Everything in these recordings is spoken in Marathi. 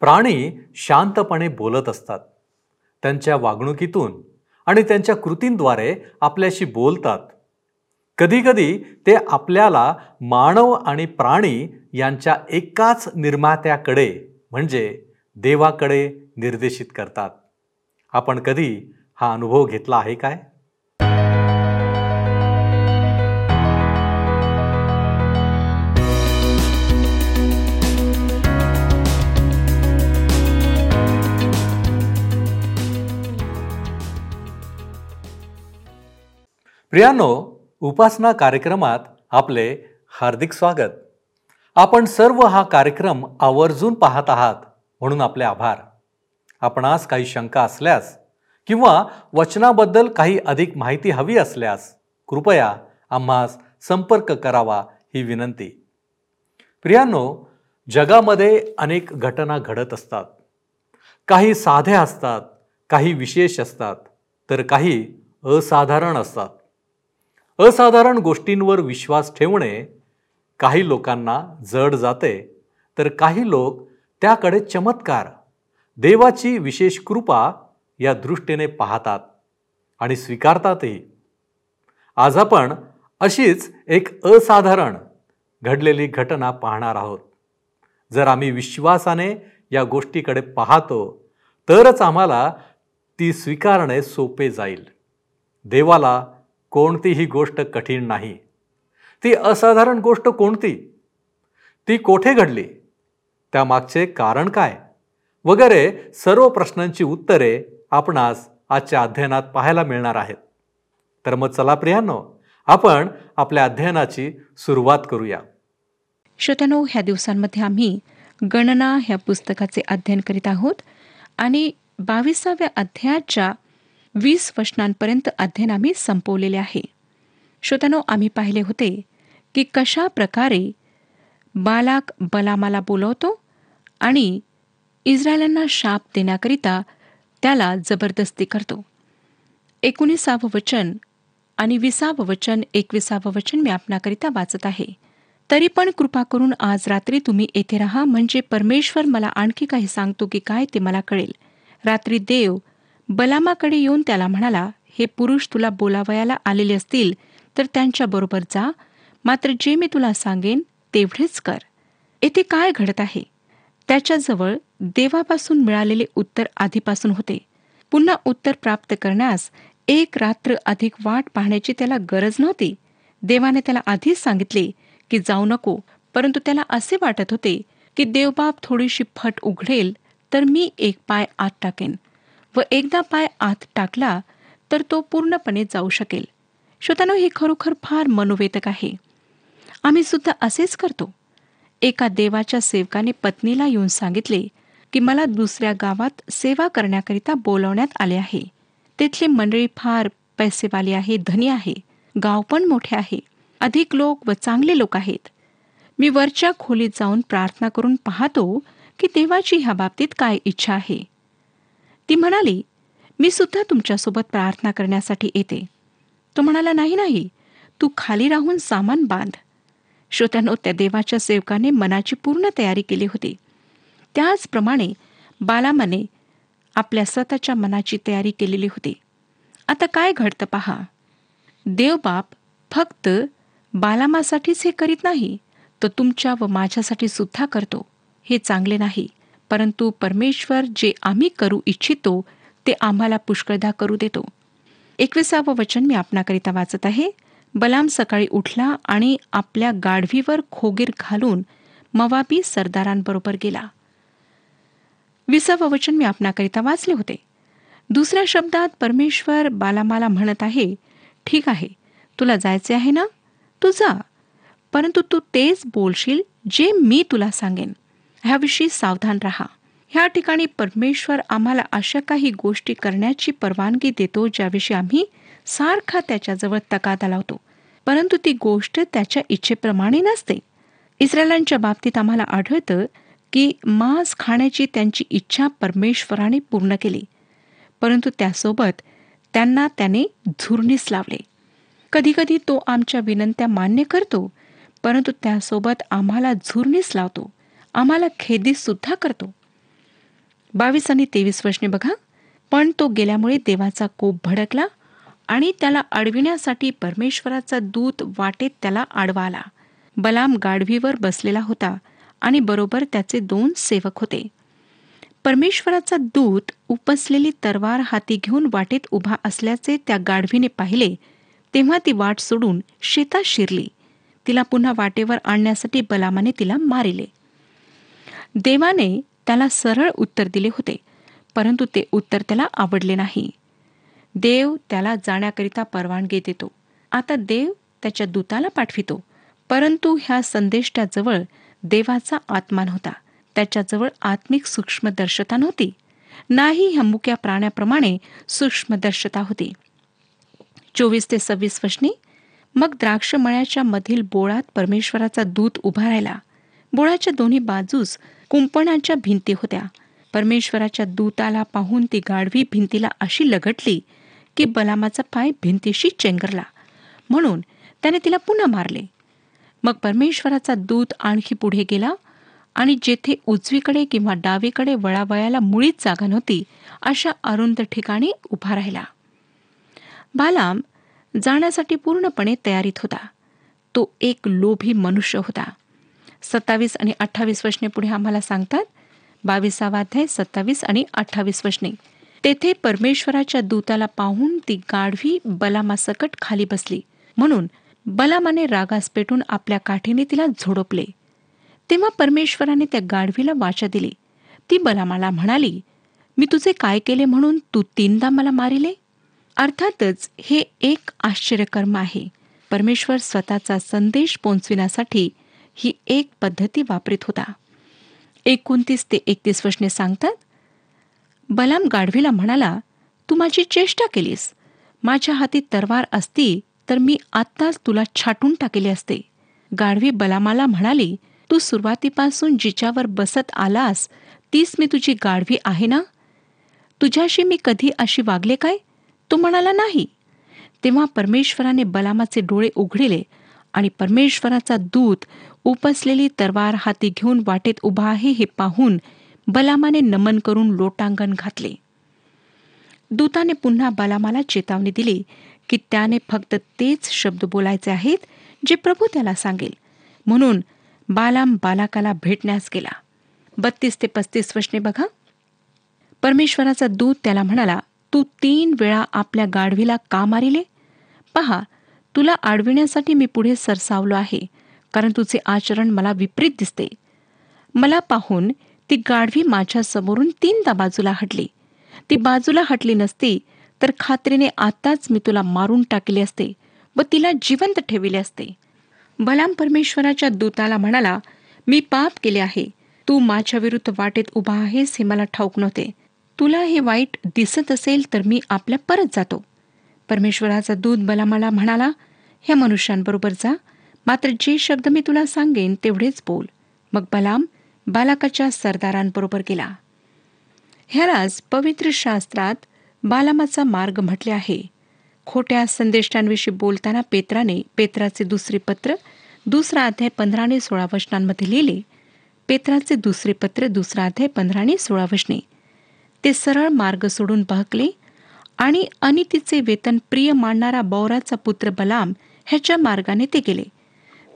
प्राणी शांतपणे बोलत असतात. त्यांच्या वागणुकीतून आणि त्यांच्या कृतींद्वारे आपल्याशी बोलतात. कधीकधी ते आपल्याला मानव आणि प्राणी यांच्या एकाच निर्मात्याकडे म्हणजे देवाकडे निर्देशित करतात. आपण कधी हा अनुभव घेतला आहे काय? प्रियानो उपासना कार्यक्रमात आपले हार्दिक स्वागत. आपण सर्व हा कार्यक्रम आवर्जून पाहत आहात म्हणून आपले आभार. आपणास काही शंका असल्यास किंवा वचनाबद्दल काही अधिक माहिती हवी असल्यास कृपया आम्हास संपर्क करावा ही विनंती. प्रियांनो जगामध्ये अनेक घटना घडत असतात. काही साध्या असतात काही विशेष असतात तर काही असाधारण असतात. असाधारण गोष्टींवर विश्वास ठेवणे काही लोकांना जड जाते तर काही लोक त्याकडे चमत्कार देवाची विशेष कृपा या दृष्टीने पाहतात आणि स्वीकारतातही. आज आपण अशीच एक असाधारण घडलेली घटना पाहणार आहोत. जर आम्ही विश्वासाने या गोष्टीकडे पाहतो तरच आम्हाला ती स्वीकारणे सोपे जाईल. देवाला कोणतीही गोष्ट कठीण नाही. ती असाधारण गोष्ट कोणती? ती कोठे घडली? त्यामागचे कारण काय? वगैरे सर्व प्रश्नांची उत्तरे आपणास आजच्या अध्ययनात पाहायला मिळणार आहेत. तर मग चला प्रियांनो आपण आपल्या अध्ययनाची सुरुवात करूया. श्रोत्यानो ह्या दिवसांमध्ये आम्ही गणना ह्या पुस्तकाचे अध्ययन करीत आहोत आणि बावीसाव्या अध्यायाच्या वीस वचनांपर्यंत अध्ययन आम्ही संपवलेले आहे. श्रोत्यानो आम्ही पाहिले होते की कशा प्रकारे बालाक बलामाला बोलवतो आणि इस्रायलांना शाप देण्याकरिता त्याला जबरदस्ती करतो. एकोणीसावं वचन आणि विसावं वचन एकविसावं वचन मी आपणाकरिता वाचत आहे. तरी पण कृपा करून आज रात्री तुम्ही येथे राहा म्हणजे परमेश्वर मला आणखी काही सांगतो की काय ते मला कळेल. रात्री देव बलामाकडे येऊन त्याला म्हणाला हे पुरुष तुला बोलावयाला आलेले असतील तर त्यांच्याबरोबर जा. मात्र जे मी तुला सांगेन तेवढेच कर. येथे काय घडत आहे? त्याच्याजवळ देवापासून मिळालेले उत्तर आधीपासून होते. पुन्हा उत्तर प्राप्त करण्यास एक रात्र अधिक वाट पाहण्याची त्याला गरज नव्हती. देवाने त्याला आधीच सांगितले की जाऊ नको परंतु त्याला असे वाटत होते की देवबाप थोडीशी फट उघडेल तर मी एक पाय आत टाकेन. व एकदा पाय आत टाकला तर तो पूर्णपणे जाऊ शकेल. श्रोतानो हे खरोखर फार मनोवेदक आहे. आम्ही सुद्धा असेच करतो. एका देवाच्या सेवकाने पत्नीला येऊन सांगितले की मला दुसऱ्या गावात सेवा करण्याकरिता बोलवण्यात आले आहे. तेथली मंडळी फार पैसेवाली आहे धनी आहे गाव पण मोठे आहे अधिक लोक व चांगले लोक आहेत. मी वरच्या खोलीत जाऊन प्रार्थना करून पाहतो की देवाची ह्या बाबतीत काय इच्छा आहे. ती म्हणाली मी सुद्धा तुमच्यासोबत प्रार्थना करण्यासाठी येते. तो म्हणाला नाही नाही तू खाली राहून सामान बांध. श्रोत्यानो त्या देवाच्या सेवकाने मनाची पूर्ण तयारी केली होती. त्याचप्रमाणे बालामाने आपल्या स्वतःच्या मनाची तयारी केलेली होती. आता काय घडतं पहा. देवबाप फक्त बालामासाठीच हे करीत नाही तो तुमच्या व माझ्यासाठी सुद्धा करतो हे चांगले नाही. परंतु परमेश्वर जे आम्ही करू इच्छितो ते आम्हाला पुष्कळदा करू देतो. एकविसावं वचन मी आपणाकरिता वाचत आहे. बलाम सकाळी उठला आणि आपल्या गाढवीवर खोगीर घालून मवाबी सरदारांबरोबर गेला. विसावं वचन मी आपणाकरिता वाचले होते. दुसऱ्या शब्दात परमेश्वर बालामाला म्हणत आहे ठीक आहे तुला जायचे आहे ना? तू जा परंतु तू तेच बोलशील जे मी तुला सांगेन. ह्याविषयी सावधान रहा. ह्या ठिकाणी परमेश्वर आम्हाला अशा काही गोष्टी करण्याची परवानगी देतो ज्याविषयी आम्ही सारखा त्याच्याजवळ तकादा लावतो. परंतु ती गोष्ट त्याच्या इच्छेप्रमाणे नसते. इस्रायलांच्या बाबतीत आम्हाला आढळतं की मांस खाण्याची त्यांची इच्छा परमेश्वराने पूर्ण केली. परंतु त्यासोबत त्यांना त्याने झुरणीस लावले. कधीकधी तो आमच्या विनंत्या मान्य करतो परंतु त्यासोबत आम्हाला झुरणीस लावतो. आम्हाला खेदीसुद्धा करतो. बावीस आणि तेवीस वर्षने बघा पण तो गेल्यामुळे देवाचा कोप भडकला आणि त्याला अडविण्यासाठी परमेश्वराचा दूत वाटेत त्याला आडवा आला बलाम गाढवीवर बसलेला होता आणि बरोबर त्याचे दोन सेवक होते. परमेश्वराचा दूत उपसलेली तरवार हाती घेऊन वाटेत उभा असल्याचे त्या गाढवीने पाहिले तेव्हा ती वाट सोडून शेतात शिरली. तिला पुन्हा वाटेवर आणण्यासाठी बलामाने तिला मारिले. देवाने त्याला सरळ उत्तर दिले होते परंतु ते उत्तर त्याला आवडले नाही. देव त्याला जाण्याकरिता परवानगी देतो. आता देव त्याच्या दूताला पाठवितो परंतु ह्या संदेष्ट्याजवळ देवाचा आत्मा नव्हता त्याच्याजवळ आत्मिक सूक्ष्मदर्शता नव्हती. नाही ह्या मुक्या प्राण्याप्रमाणे सूक्ष्मदर्शता होती. चोवीस ते सव्वीस वशनी मग द्राक्षमळ्याच्या मधील बोळात परमेश्वराचा दूत उभा राहिला. बोळाच्या दोन्ही बाजूस कुंपणाच्या भिंती होत्या. परमेश्वराच्या दूताला पाहून ती गाढवी भिंतीला अशी लगटली की बलामाचा पाय भिंतीशी चेंगरला. म्हणून त्याने तिला पुन्हा मारले. मग परमेश्वराचा दूत आणखी पुढे गेला आणि जेथे उजवीकडे किंवा डावीकडे वळावयाला मुळीच जागा नव्हती अशा अरुंद ठिकाणी उभा राहिला. बालाम जाण्यासाठी पूर्णपणे तयारीत होता. तो एक लोभी मनुष्य होता. सत्तावीस आणि अठ्ठावीस वचने पुढे आम्हाला सांगतात. बावीसावा अध्याय सत्तावीस आणि अठ्ठावीस वचने तेथे परमेश्वराच्या दूताला पाहून ती गाढवी बलामासकट खाली बसली. म्हणून बलामाने रागास पेटून आपल्या काठीने तिला झोडपले. तेव्हा परमेश्वराने त्या गाढवीला वाचा दिली. ती बलामाला म्हणाली मी तुझे काय केले म्हणून तू तीनदा मला मारिले? अर्थातच हे एक आश्चर्यकर्म आहे. परमेश्वर स्वतःचा संदेश पोचविण्यासाठी ही एक पद्धती वापरीत होता. एकोणतीस ते एकतीस वशने सांगतात बलाम गाढवीला म्हणाला तू माझी चेष्टा केलीस. माझ्या हाती तरवार असती तर मी आत्ताच तुला छाटून टाकले असते. गाढवी बलामाला म्हणाली तू सुरुवातीपासून जिच्यावर बसत आलास तीच मी तुझी गाढवी आहे ना? तुझ्याशी मी कधी अशी वागले काय? तो म्हणाला नाही. तेव्हा परमेश्वराने बलामाचे डोळे उघडिले आणि परमेश्वराचा दूत उपसलेली तरवार हाती घेऊन वाटेत उभा आहे हे पाहून बलामाने नमन करून लोटांगण घातले. दूताने पुन्हा बलामाला चेतावणी दिली की त्याने फक्त तेच शब्द बोलायचे आहेत जे प्रभू त्याला सांगेल. म्हणून बालाम बालाकाला भेटण्यास गेला. बत्तीस ते पस्तीस वशने बघा. परमेश्वराचा दूत त्याला म्हणाला तू तीन वेळा आपल्या गाढवीला का मारिले? पहा तुला आडविण्यासाठी मी पुढे सरसावलो आहे कारण तुझे आचरण मला विपरीत दिसते. मला पाहून ती गाढवी माझ्यासमोरून तीनदा बाजूला हटली. ती बाजूला हटली नसती तर खात्रीने आताच मी तुला मारून टाकले असते व तिला जिवंत ठेविले असते. बलाम परमेश्वराच्या दूताला म्हणाला मी पाप केले आहे. तू माझ्याविरुद्ध वाटेत उभा आहेस हे मला ठाऊक नव्हते. तुला हे वाईट दिसत असेल तर मी आपल्या परत जातो. परमेश्वराचा दूत बलामाला म्हणाला ह्या मनुष्यांबरोबर जा मात्र जे शब्द मी तुला सांगेन तेवढेच बोल. मग बलाम बालाकाच्या सरदारांबरोबर गेला. ह्यालाच पवित्र शास्त्रात बालामाचा मार्ग म्हटले आहे. खोट्या संदेष्टांविषयी बोलताना पेत्राने पेत्राचे दुसरे पत्र दुसरा अध्याय पंधरा आणि सोळा वचनांमध्ये लिहिले. पेत्राचे दुसरे पत्र दुसरा अध्याय पंधरा आणि सोळा वचने. ते सरळ मार्ग सोडून बहकले आणि अनितीचे वेतन प्रिय मानणारा बौराचा पुत्र बलाम ह्याच्या मार्गाने ते गेले.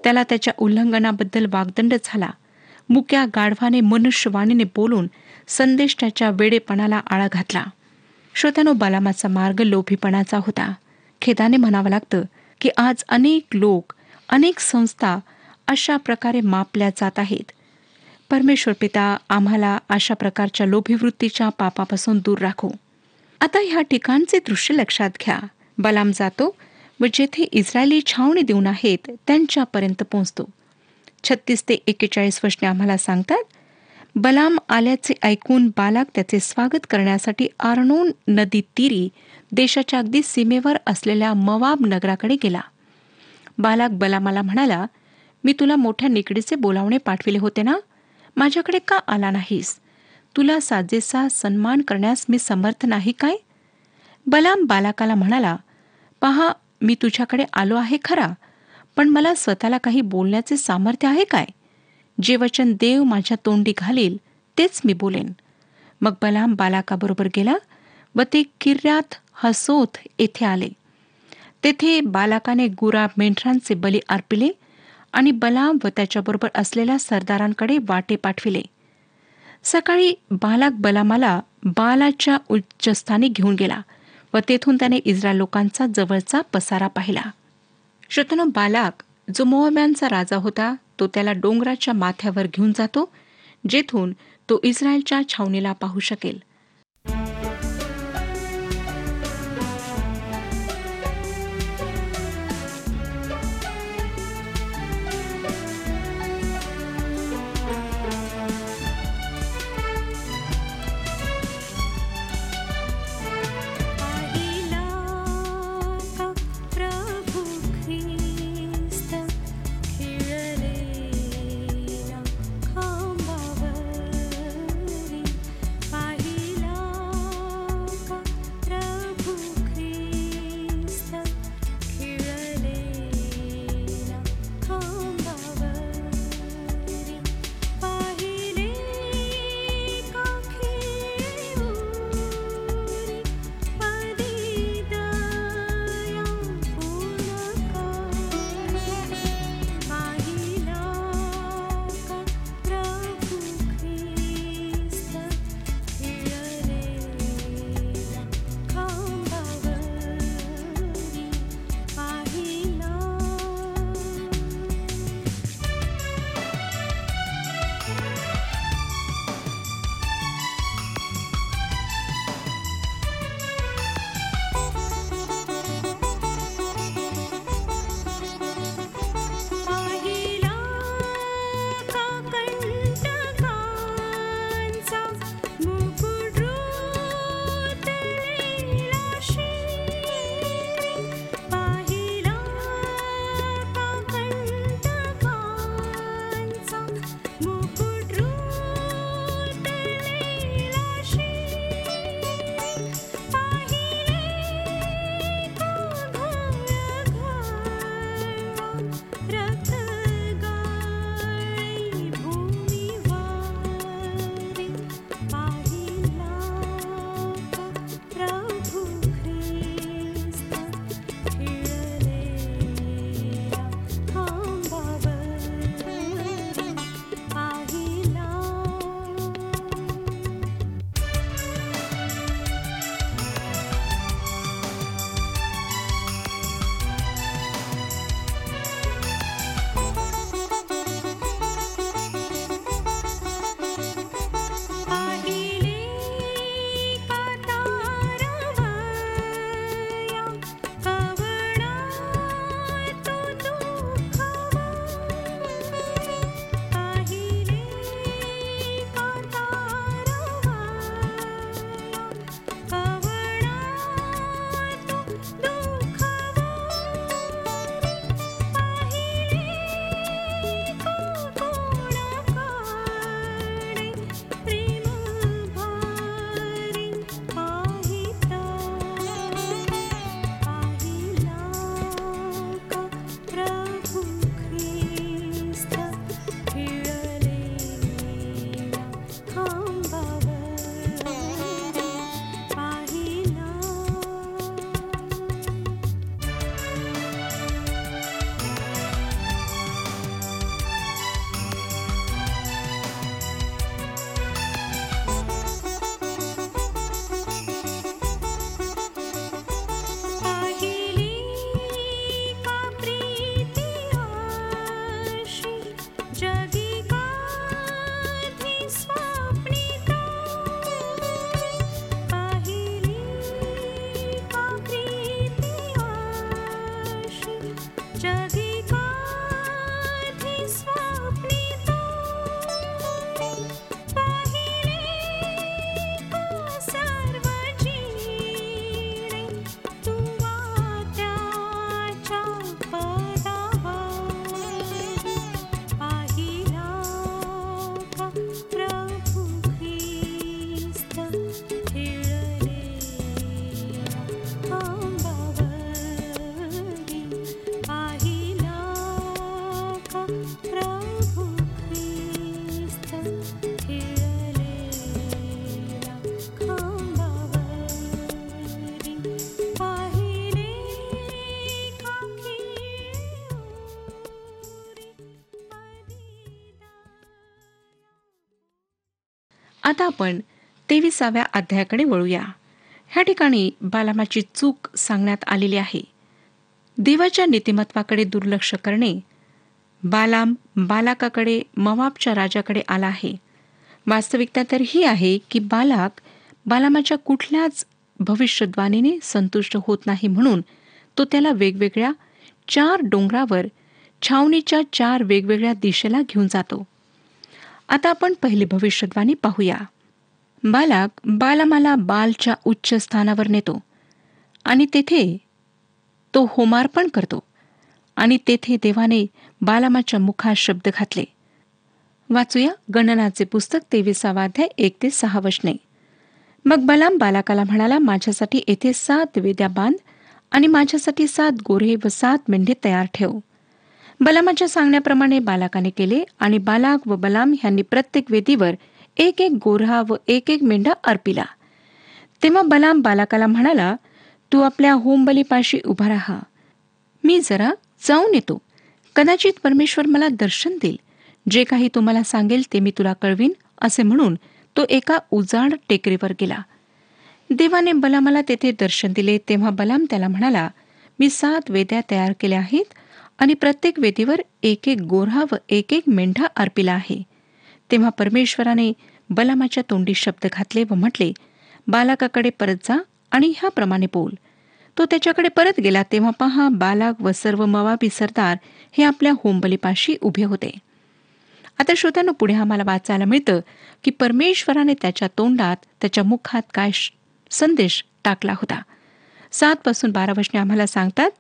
त्याला त्याच्या उल्लंघनाबद्दल वागदंड झाला. मुक्या गाढवाने मनुष्यवाणीने बोलून संदेष्टाच्या वेडेपणाला आळा घातला. श्रोत्यानो बलामाचा मार्ग लोभीपणाचा होता. खेदाने म्हणावं लागतं की आज अनेक लोक अनेक संस्था अशा प्रकारे मापल्या जात आहेत. परमेश्वर पिता आम्हाला अशा प्रकारच्या लोभीवृत्तीच्या पापापासून दूर राखू. आता ह्या ठिकाणचे दृश्य लक्षात घ्या. बलाम जातो व जेथे इस्रायली छावणी देऊन आहेत त्यांच्यापर्यंत पोहोचतो. छत्तीस ते एक्केचाळीस वर्षने आम्हाला सांगतात बलाम आल्याचे ऐकून बालाक त्याचे स्वागत करण्यासाठी आर्नोन नदी तीरी देशाच्या अगदी सीमेवर असलेल्या मवाब नगराकडे गेला. बालाक बलामाला म्हणाला मी तुला मोठ्या निकडीचे बोलावणे पाठविले होते ना? माझ्याकडे का आला नाहीस? तुला साजेसा सन्मान करण्यास मी समर्थ नाही काय? बलाम बालाकाला म्हणाला पहा मी तुझ्याकडे आलो आहे खरा पण मला स्वतःला काही बोलण्याचे सामर्थ्य आहे काय? जे वचन देव माझ्या तोंडी घालील तेच मी बोलेन. मग बलाम बालाकाबरोबर गेला व ते किर्यात हसोथ येथे आले. तेथे बालाकाने गुरा मेंढरांचे बली अर्पिले आणि बलाम व त्याच्याबरोबर असलेल्या सरदारांकडे वाटे पाठविले. सकाळी बालाक बलामाला बालाच्या उच्चस्थानी घेऊन गेला व तेथून त्याने इस्रायल लोकांचा जवळचा पसारा पाहिला. श्रोतनो बालाक जो मोहम्यांचा राजा होता तो त्याला डोंगराच्या माथ्यावर घेऊन जातो जेथून तो इस्रायलच्या छावणीला पाहू शकेल. आता आपण तेविसाव्या अध्यायाकडे वळूया. ह्या ठिकाणी बालामाची चूक सांगण्यात आलेली आहे. देवाच्या नीतिमत्वाकडे दुर्लक्ष करणे बालाम बालाकाकडे मवाबच्या राजाकडे आला आहे. वास्तविकता तर ही आहे की बालाक बालामाच्या कुठल्याच भविष्यद्वाणीने संतुष्ट होत नाही म्हणून तो त्याला वेगवेगळ्या चार डोंगरावर छावणीच्या चार वेगवेगळ्या दिशेला घेऊन जातो. आता आपण पहिली भविष्यद्वाणी पाहूया. बालाक बालामाला बालच्या उच्च स्थानावर नेतो आणि तेथे तो होमार्पण करतो आणि तेथे देवाने बालामाच्या मुखात शब्द घातले. वाचूया गणनाचे पुस्तक तेविसावा अध्याय एक ते सहा वचने. मग बलाम बालाकाला म्हणाला माझ्यासाठी येथे सात वेद्या बांध आणि माझ्यासाठी सात गोरे व सात मेंढे तयार ठेव. बलामाच्या सांगण्याप्रमाणे बालाकाने केले आणि बालाक व बलाम ह्यांनी प्रत्येक वेदीवर एक एक गोरहा व एक एक मेंढा अर्पिला. तेव्हा बलाम बालाकाला म्हणाला तू आपल्या होमबलीपाशी उभा राहा. मी जरा जाऊन येतो. कदाचित परमेश्वर मला दर्शन देईल. जे काही तुम्हाला सांगेल ते मी तुला कळवीन असे म्हणून तो एका उजाड टेकरीवर गेला. देवाने बलामाला तेथे दर्शन दिले तेव्हा बलाम त्याला म्हणाला मी सात वेद्या तयार केल्या आहेत. आणि प्रत्येक वेदीवर एक एक गोऱ्हा व एक एक मेंढा अर्पिला आहे. तेव्हा परमेश्वराने बलामाच्या तोंडी शब्द घातले व म्हटले बालाकाकडे परत जा आणि ह्याप्रमाणे बोल. तो त्याच्याकडे परत गेला तेव्हा पहा बालाक व सर्व मवाबी सरदार हे आपल्या होमबलीपाशी उभे होते. आता श्रोत्यानं पुढे आम्हाला वाचायला मिळतं की परमेश्वराने त्याच्या तोंडात त्याच्या मुखात काय संदेश टाकला होता. सातपासून बारा वचने आम्हाला सांगतात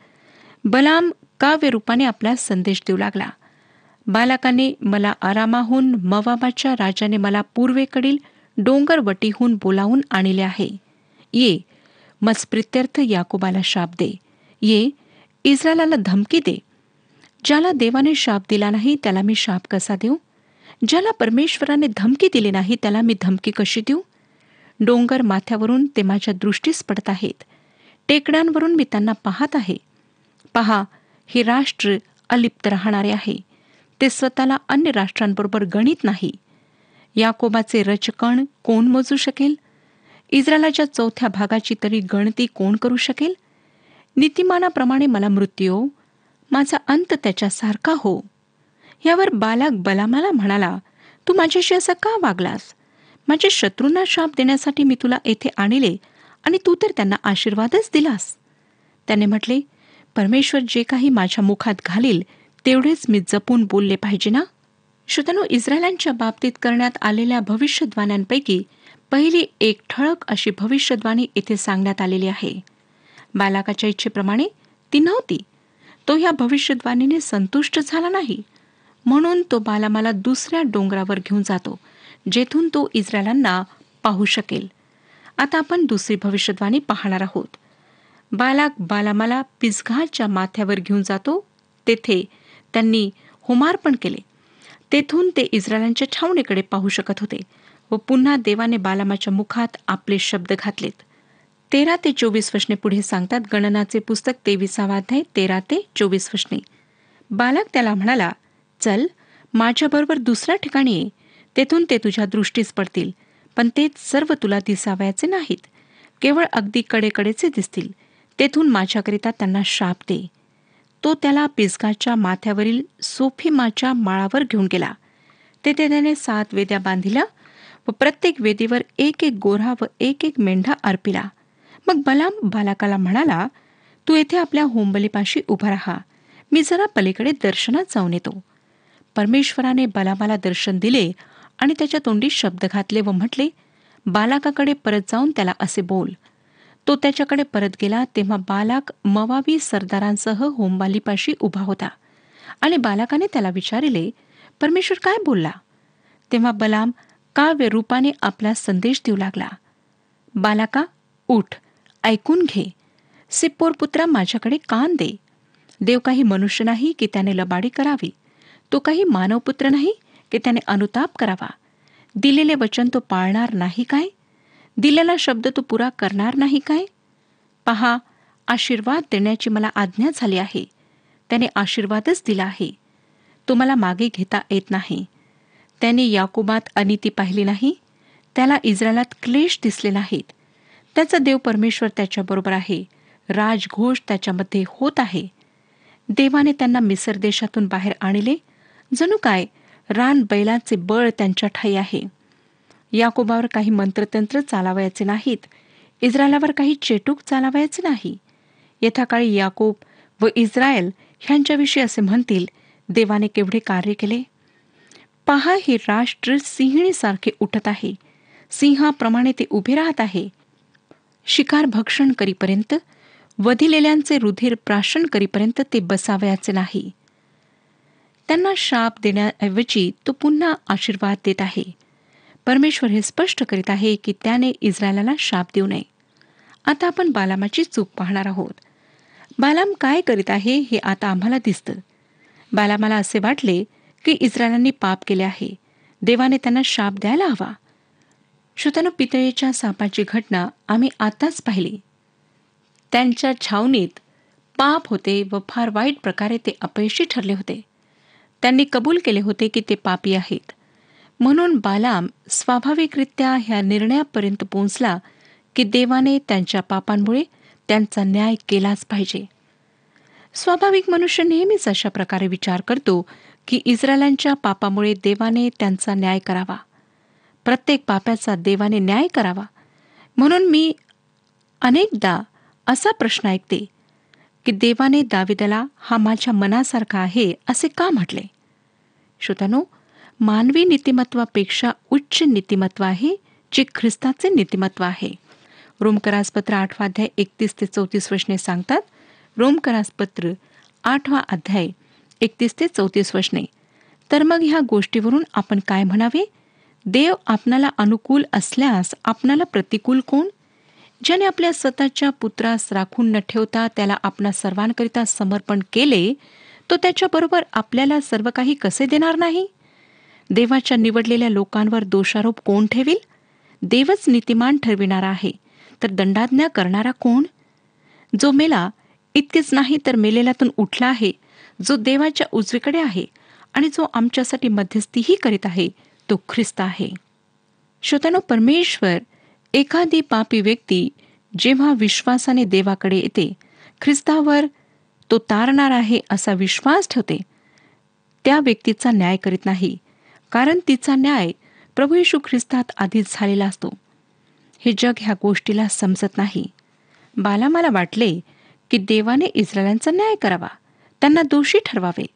बलाम काव्य रूपाने आपला संदेश देऊ लागला. बालकाने मला आरामाहून मवाबाच्या राजाने मला पूर्वेकडील डोंगरवटीहून बोलावून आणले आहे. ये मत्सप्रित्यर्थ याकोबाला शाप दे. ये इस्रायलाला धमकी दे. ज्याला देवाने शाप दिला नाही त्याला मी शाप कसा देऊ? ज्याला परमेश्वराने धमकी दिली नाही त्याला मी धमकी कशी देऊ? डोंगर माथ्यावरून ते माझ्या दृष्टीस पडत आहेत. टेकड्यांवरून मी त्यांना पाहत आहे. पहा हे राष्ट्र अलिप्त राहणारे आहे. ते स्वतःला अन्य राष्ट्रांबरोबर गणित नाही. याकोबाचे रचकण कोण मोजू शकेल? इस्रायलाच्या चौथ्या भागाची तरी गणती कोण करू शकेल? नीतिमानाप्रमाणे मला मृत्यू माझा अंत त्याच्यासारखा हो. यावर बालाक बलामाला म्हणाला तू माझ्याशी असा का वागलास? माझ्या शत्रूंना शाप देण्यासाठी मी तुला येथे आणले आणि तू तर त्यांना आशीर्वादच दिलास. त्याने म्हटले परमेश्वर जे काही माझ्या मुखात घालील तेवढेच मी जपून बोलले पाहिजे ना? श्रोतनो इस्रायलांच्या बाबतीत करण्यात आलेल्या भविष्यद्वाण्यांपैकी पहिली एक ठळक अशी भविष्यद्वाणी येथे सांगण्यात आलेली आहे. बालाकाच्या इच्छेप्रमाणे ती नव्हती. तो ह्या भविष्यद्वाणीने संतुष्ट झाला नाही. म्हणून तो बालामाला दुसऱ्या डोंगरावर घेऊन जातो जेथून तो इस्रायलांना पाहू शकेल. आता आपण दुसरी भविष्यद्वाणी पाहणार आहोत. बालाक बालामाला पिसघाच्या माथ्यावर घेऊन जातो. तेथे त्यांनी होमार्पण केले. तेथून ते इस्रायलांच्या छावणीकडे पाहू शकत होते व पुन्हा देवाने बालामाच्या मुखात आपले शब्द घातलेत. तेरा ते चोवीस वशने पुढे सांगतात गणनाचे पुस्तक तेविसावा अध्याय तेरा ते चोवीस वशने बालक त्याला म्हणाला चल माझ्याबरोबर दुसऱ्या ठिकाणी ये. तेथून ते तुझ्या दृष्टीस पडतील पण ते सर्व तुला दिसावयाचे नाहीत. केवळ अगदी कडेकडेचे दिसतील. तेथून माझ्याकरिता त्यांना शाप दे. तो त्याला पिसगाच्या माथ्यावरील सोफिमाच्या माळावर घेऊन गेला. तेथे त्याने सात वेद्या बांधिल्या व प्रत्येक वेदीवर एक एक गोरा व एक एक मेंढा अर्पिला. मग बलाम बालाकाला म्हणाला तू येथे आपल्या होंबलीपाशी उभा राहा. मी जरा पलीकडे दर्शनात जाऊन येतो. परमेश्वराने बलामाला दर्शन दिले आणि त्याच्या तोंडी शब्द घातले व म्हटले बालाकाकडे परत जाऊन त्याला असे बोल. तो त्याच्याकडे परत गेला तेव्हा बालाक मवाबी सरदारांसह होमबालीपाशी उभा होता. आणि बालाकाने त्याला विचारिले परमेश्वर काय बोलला? तेव्हा बलाम काव्य रूपाने आपला संदेश देऊ लागला. बालाका उठ ऐकून घे. सिप्पोर पुत्रा माझ्याकडे कान दे. देव काही मनुष्य नाही की त्याने लबाडी करावी. तो काही मानवपुत्र नाही की त्याने अनुताप करावा. दिलेले वचन तो पाळणार नाही काय? दिलेला शब्द तो पुरा करणार नाही काय? पहा आशीर्वाद देण्याची मला आज्ञा झाली आहे. त्याने आशीर्वादच दिला आहे. तो मला मागे घेता येत नाही. त्याने याकोबात अनिती पाहिली नाही. त्याला इस्रायलात क्लेश दिसले नाहीत. त्याचा देव परमेश्वर त्याच्याबरोबर आहे. राजघोष त्याच्यामध्ये होत आहे. देवाने त्यांना मिसर देशातून बाहेर आणले. जणू काय रान बैलाचे बळ त्यांच्या ठाई आहे. याकोबावर काही मंत्रतंत्र चालावयाचे नाहीत. इस्रायलावर काही चेटूक चालावयाचे नाही. यथाकाळी याकोब व इस्रायल ह्यांच्याविषयी असे म्हणतील देवाने केवढे कार्य केले? पहा हे राष्ट्र सिंहणीसारखे उठत आहे. सिंहाप्रमाणे ते उभे राहत आहे. शिकार भक्षण करीपर्यंत वधिलेल्यांचे रुधिर प्राशन करीपर्यंत ते बसावयाचे नाही. त्यांना शाप देण्याऐवजी तो पुन्हा आशीर्वाद देत आहे. परमेश्वर हे स्पष्ट करीत आहे की त्याने इस्रायलाला शाप देऊ नये. आता आपण बालामाची चूक पाहणार आहोत. बालाम काय करीत आहे हे आता आम्हाला दिसतं. बालामाला असे वाटले की इस्रायलांनी पाप केले आहे. देवाने त्यांना शाप द्यायला हवा. श्रोत्यानो पितळेच्या सापाची घटना आम्ही आताच पाहिली. त्यांच्या छावणीत पाप होते व फार वाईट प्रकारे ते अपयशी ठरले होते. त्यांनी कबूल केले होते की ते पापी आहेत. म्हणून बालाम स्वाभाविकरित्या ह्या निर्णयापर्यंत पोहोचला की देवाने त्यांच्या पापांमुळे त्यांचा न्याय केलाच पाहिजे. स्वाभाविक मनुष्य नेहमीच अशा प्रकारे विचार करतो की इस्रायलांच्या पापामुळे देवाने त्यांचा न्याय करावा. प्रत्येक पाप्याचा देवाने न्याय करावा. म्हणून मी अनेकदा असा प्रश्न ऐकते की देवाने दाविदाला हा माझ्या मनासारखा आहे असे का म्हटले? श्रोतानो मानवी नीतिमत्वापेक्षा उच्च नीतिमत्व आहे जे ख्रिस्ताचे नीतिमत्व आहे. रोमकरासपत्र आठवा अध्याय एकतीस ते चौतीस वचने सांगतात रोमकरासपत्र आठवा अध्याय एकतीस ते चौतीस वचने तर मग ह्या गोष्टीवरून आपण काय म्हणावे? देव आपणाला अनुकूल असल्यास आपणाला प्रतिकूल कोण? ज्याने आपल्या स्वतःच्या पुत्रास राखून न ठेवता त्याला आपणा सर्वांकरिता समर्पण केले तो त्याच्याबरोबर आपल्याला सर्व काही कसे देणार नाही? देवाच्या निवडलेल्या लोकांवर दोषारोप कोण ठेवील? देवच नीतिमान ठरविणारा आहे. तर दंडाज्ञा करणारा कोण? जो मेला इतकेच नाही तर मेलेल्यातून उठला आहे जो देवाच्या उजवीकडे आहे आणि जो आमच्यासाठी मध्यस्थीही करीत आहे तो ख्रिस्त आहे. श्रोतानो परमेश्वर एखादी पापी व्यक्ती जेव्हा विश्वासाने देवाकडे येते ख्रिस्तावर तो तारणार आहे असा विश्वास ठेवते. त्या व्यक्तीचा न्याय करीत नाही. कारण तिचा न्याय प्रभू येशू ख्रिस्तात आधीच झालेला असतो. हे जग ह्या गोष्टीला समजत नाही. बालामाला वाटले की देवाने इस्रायलांचा न्याय करावा त्यांना दोषी ठरवावे.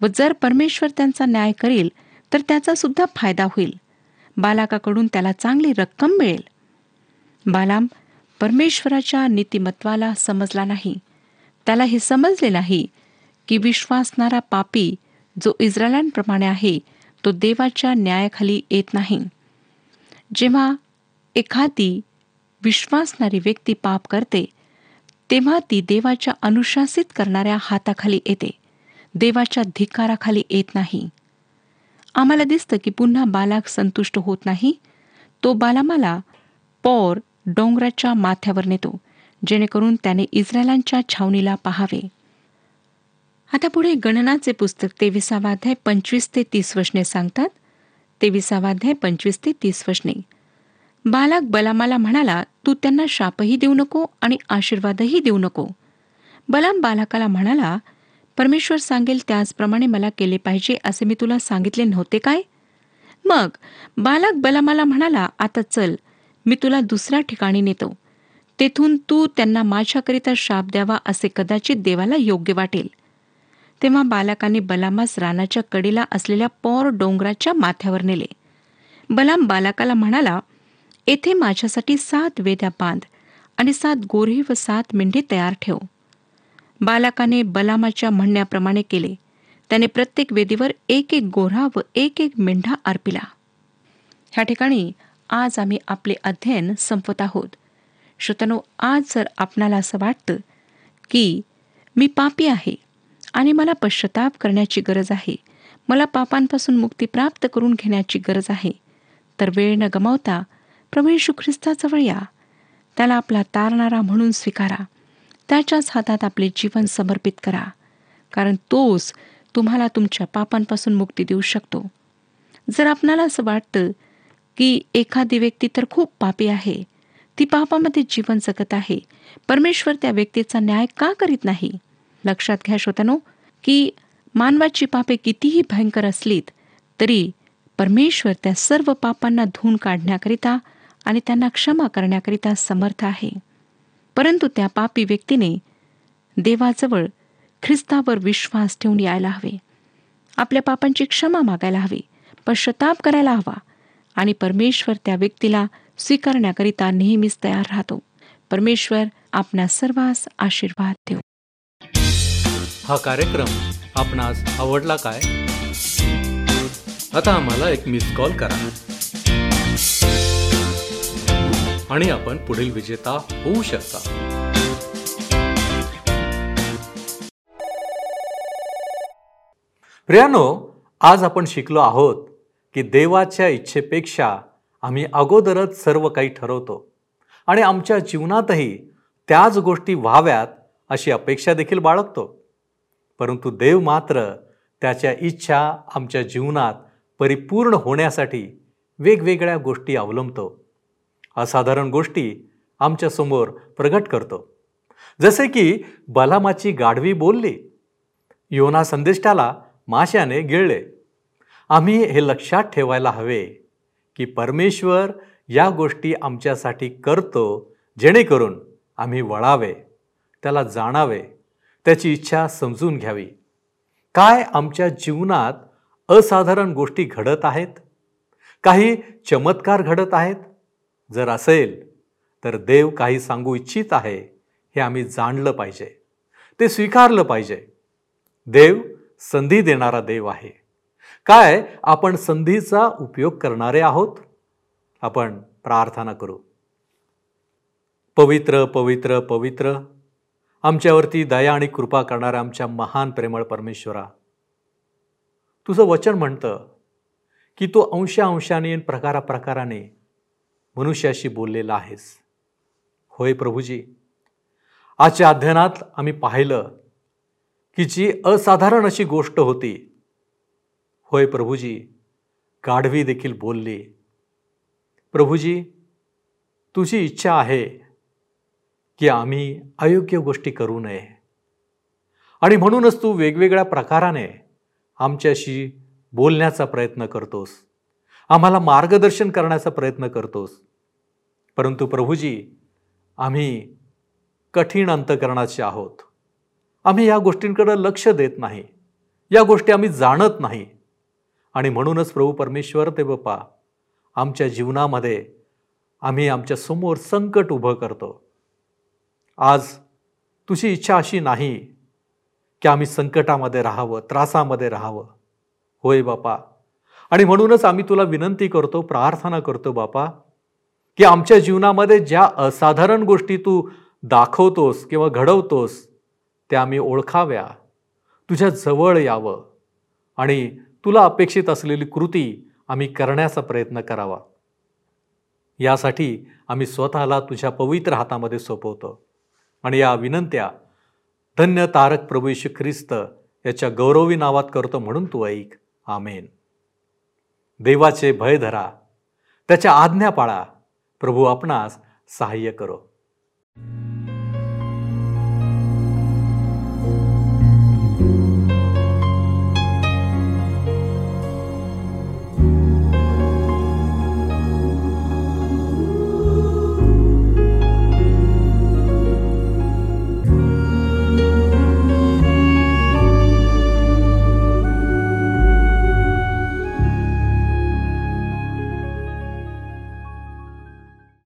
व जर परमेश्वर त्यांचा न्याय करेल तर त्याचा सुद्धा फायदा होईल. बालाकाकडून त्याला चांगली रक्कम मिळेल. बालाम परमेश्वराच्या नीतिमत्वाला समजला नाही. त्याला हे समजले नाही की विश्वासणारा पापी जो इस्रायलांप्रमाणे आहे तो देवाच्या न्यायाखाली येत नाही. जेव्हा एखादी विश्वासणारी व्यक्ती पाप करते तेव्हा ती देवाच्या अनुशासित करणाऱ्या हाताखाली येते. देवाच्या धिक्काराखाली येत नाही. आम्हाला दिसतं की पुन्हा बालाक संतुष्ट होत नाही. तो बालामाला पौर डोंगराच्या माथ्यावर नेतो जेणेकरून त्याने इस्रायलांच्या छावणीला पाहावे. आता पुढे गणनाचे पुस्तक तेविसावाध्याय पंचवीस ते तीस वशने सांगतात. तेविसावाध्याय पंचवीस ते तीस वशने. बालाक बलामाला म्हणाला तू त्यांना शापही देऊ नको आणि आशीर्वादही देऊ नको. बलाम बालाकाला म्हणाला परमेश्वर सांगेल त्याचप्रमाणे मला केले पाहिजे असे मी तुला सांगितले नव्हते काय? मग बालक बलामाला म्हणाला आता चल मी तुला दुसऱ्या ठिकाणी नेतो. तेथून तू त्यांना माझ्याकरिता शाप द्यावा असे कदाचित देवाला योग्य वाटेल. तेव्हा बालकाने बलामास रानाच्या कडेला असलेल्या पौर डोंगराच्या माथ्यावर नेले. बलाम बालकाला म्हणाला येथे माझ्यासाठी सात वेद्या बांध आणि सात गोरे व सात मेंढे तयार ठेव. बालकाने बलामाच्या म्हणण्याप्रमाणे केले. त्याने प्रत्येक वेदीवर एक एक गोरा व एक एक मेंढा अर्पिला. ह्या ठिकाणी आज आम्ही आपले अध्ययन संपवत आहोत. श्रोतनो आज जर आपणाला असं वाटतं की मी पापी आहे आणि मला पश्चाताप करण्याची गरज आहे. मला पापांपासून मुक्ती प्राप्त करून घेण्याची गरज आहे. तर वेळ न गमावता प्रभू येशू ख्रिस्ताजवळ या. त्याला आपला तारणारा म्हणून स्वीकारा. त्याच्याच हातात आपले जीवन समर्पित करा. कारण तोच तुम्हाला तुमच्या पापांपासून मुक्ती देऊ शकतो. जर आपणाला असं वाटतं की एखादी व्यक्ती तर खूप पापी आहे. ती पापामध्ये जीवन जगत आहे. परमेश्वर त्या व्यक्तीचा न्याय का करीत नाही? लक्षात घ्या श्रोतनो की मानवाची पापे कितीही भयंकर असलीत तरी परमेश्वर त्या सर्व पापांना धुवून काढण्याकरिता आणि त्यांना क्षमा करण्याकरिता समर्थ आहे. परंतु त्या पापी व्यक्तीने देवाजवळ ख्रिस्तावर विश्वास ठेवून यायला हवे. आपल्या पापांची क्षमा मागायला हवी पश्चाताप करायला हवा आणि परमेश्वर त्या व्यक्तीला स्वीकारण्याकरिता नेहमीच तयार राहतो. परमेश्वर आपणा सर्वांस आशीर्वाद देऊ. हा कार्यक्रम आपणास आवडला काय? आता आम्हाला एक मिस कॉल करा. आणि आपण पुढील विजेता होऊ शकता. प्रियानो आज आपण शिकलो आहोत की देवाच्या इच्छेपेक्षा आम्ही अगोदरच सर्व काही ठरवतो. आणि आमच्या जीवनातही त्याच गोष्टी व्हाव्यात अशी अपेक्षा देखील बाळगतो. परंतु देव मात्र त्याच्या इच्छा आमच्या जीवनात परिपूर्ण होण्यासाठी वेगवेगळ्या गोष्टी अवलंबतो. असाधारण गोष्टी आमच्यासमोर प्रगट करतो. जसे की बलामाची गाढवी बोलली योना संदेष्टाला माशाने गिळले आम्ही हे लक्षात ठेवायला हवे की परमेश्वर या गोष्टी आमच्यासाठी करतो जेणेकरून आम्ही वळावे त्याला जाणावे. त्याची इच्छा समजून घ्यावी. काय आमच्या जीवनात असाधारण गोष्टी घडत आहेत? काही चमत्कार घडत आहेत? जर असेल तर देव काही सांगू इच्छित आहे हे आम्ही जाणलं पाहिजे. ते स्वीकारलं पाहिजे. देव संधी देणारा देव आहे. काय आपण संधीचा उपयोग करणारे आहोत? आपण प्रार्थना करू. पवित्र पवित्र पवित्र. आमच्यावरती दया आणि कृपा करणाऱ्या आमच्या महान प्रेमळ परमेश्वरा. तुझं वचन म्हणतं की तो अंशा अंशाने प्रकारा प्रकाराने मनुष्याशी बोललेला आहेस. होय प्रभूजी आजच्या अध्ययनात आम्ही पाहिलं की जी असाधारण अशी गोष्ट होती. होय प्रभूजी गाढवी देखील बोलली. प्रभूजी तुझी इच्छा आहे की आम्ही अयोग्य गोष्टी करू नये. आणि म्हणूनच तू वेगवेगळ्या प्रकाराने आमच्याशी बोलण्याचा प्रयत्न करतोस. आम्हाला मार्गदर्शन करण्याचा प्रयत्न करतोस. परंतु प्रभूजी आम्ही कठीण अंतकरणाचे आहोत. आम्ही या गोष्टींकडे लक्ष देत नाही. या गोष्टी आम्ही जाणत नाही. आणि म्हणूनच प्रभू परमेश्वर ते बाप्पा आमच्या जीवनामध्ये आम्ही आमच्यासमोर संकट उभं करतो. आज तुझी इच्छा अशी नाही की आम्ही संकटामध्ये राहावं त्रासामध्ये राहावं. होय बापा. आणि म्हणूनच आम्ही तुला विनंती करतो प्रार्थना करतो बापा की आमच्या जीवनामध्ये ज्या असाधारण गोष्टी तू दाखवतोस किंवा घडवतोस त्या आम्ही ओळखाव्या. तुझ्या जवळ यावं आणि तुला अपेक्षित असलेली कृती आम्ही करण्याचा प्रयत्न करावा. यासाठी आम्ही स्वतःला तुझ्या पवित्र हातामध्ये सोपवतो. आणि या विनंत्या धन्य तारक प्रभू येशू ख्रिस्त याच्या गौरवी नावात करतो म्हणून तू ऐक. आमेन. देवाचे भय धरा. त्याच्या आज्ञा पाळा. प्रभू आपणास सहाय्य करो.